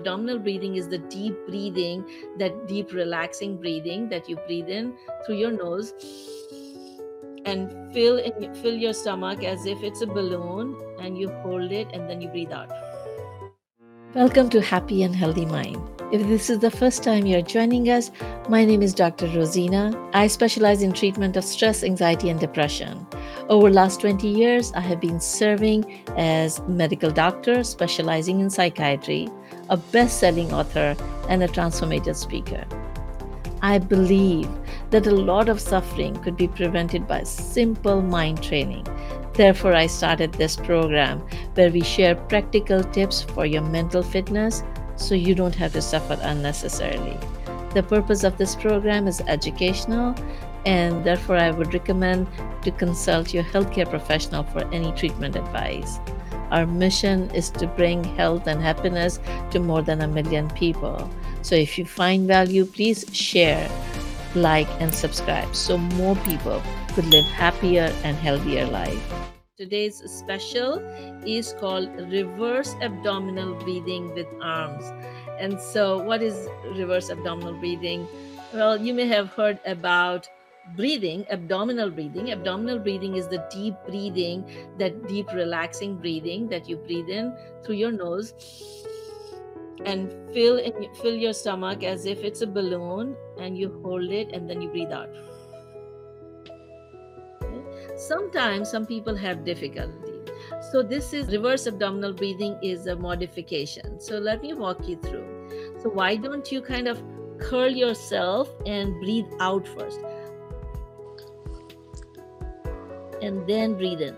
Abdominal breathing is the deep breathing, that deep relaxing breathing that you breathe in through your nose and fill in, fill your stomach as if it's a balloon and you hold it and then you breathe out. Welcome to Happy and Healthy Mind. If this is the first time you're joining us, my name is Dr. Rosina. I specialize in treatment of stress, anxiety, and depression. Over last 20 years, I have been serving as medical doctor specializing in psychiatry, a best-selling author, and a transformative speaker. I believe that a lot of suffering could be prevented by simple mind training. Therefore, I started this program where we share practical tips for your mental fitness so you don't have to suffer unnecessarily. The purpose of this program is educational, and therefore, I would recommend to consult your healthcare professional for any treatment advice. Our mission is to bring health and happiness to more than a million people. So if you find value, please share, like, and subscribe so more people could live happier and healthier life. Today's special is called reverse abdominal breathing with arms. And so, what is reverse abdominal breathing? Well, you may have heard about breathing, abdominal breathing. Abdominal breathing is the deep breathing, that deep relaxing breathing that you breathe in through your nose and fill in, fill your stomach as if it's a balloon and you hold it and then you breathe out. Sometimes some people have difficulty. So this is reverse abdominal breathing is a modification. So let me walk you through. So why don't you kind of curl yourself and breathe out first? and then breathe in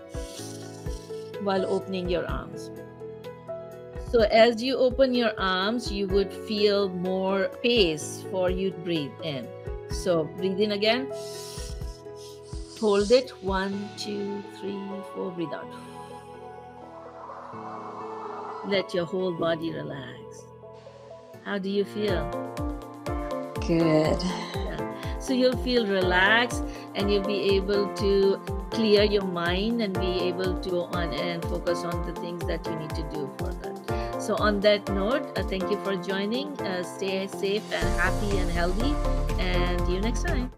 while opening your arms. So, as you open your arms, you would feel more space for you to breathe in. So, breathe in again. Hold it. One, two, three, four. Breathe out. Let your whole body relax. How do you feel? Good. Yeah. So, you'll feel relaxed and you'll be able to clear your mind and be able to go on and focus on the things that you need to do for that. So, on that note, uh, thank you for joining. Uh, stay safe and happy and healthy, and see you next time.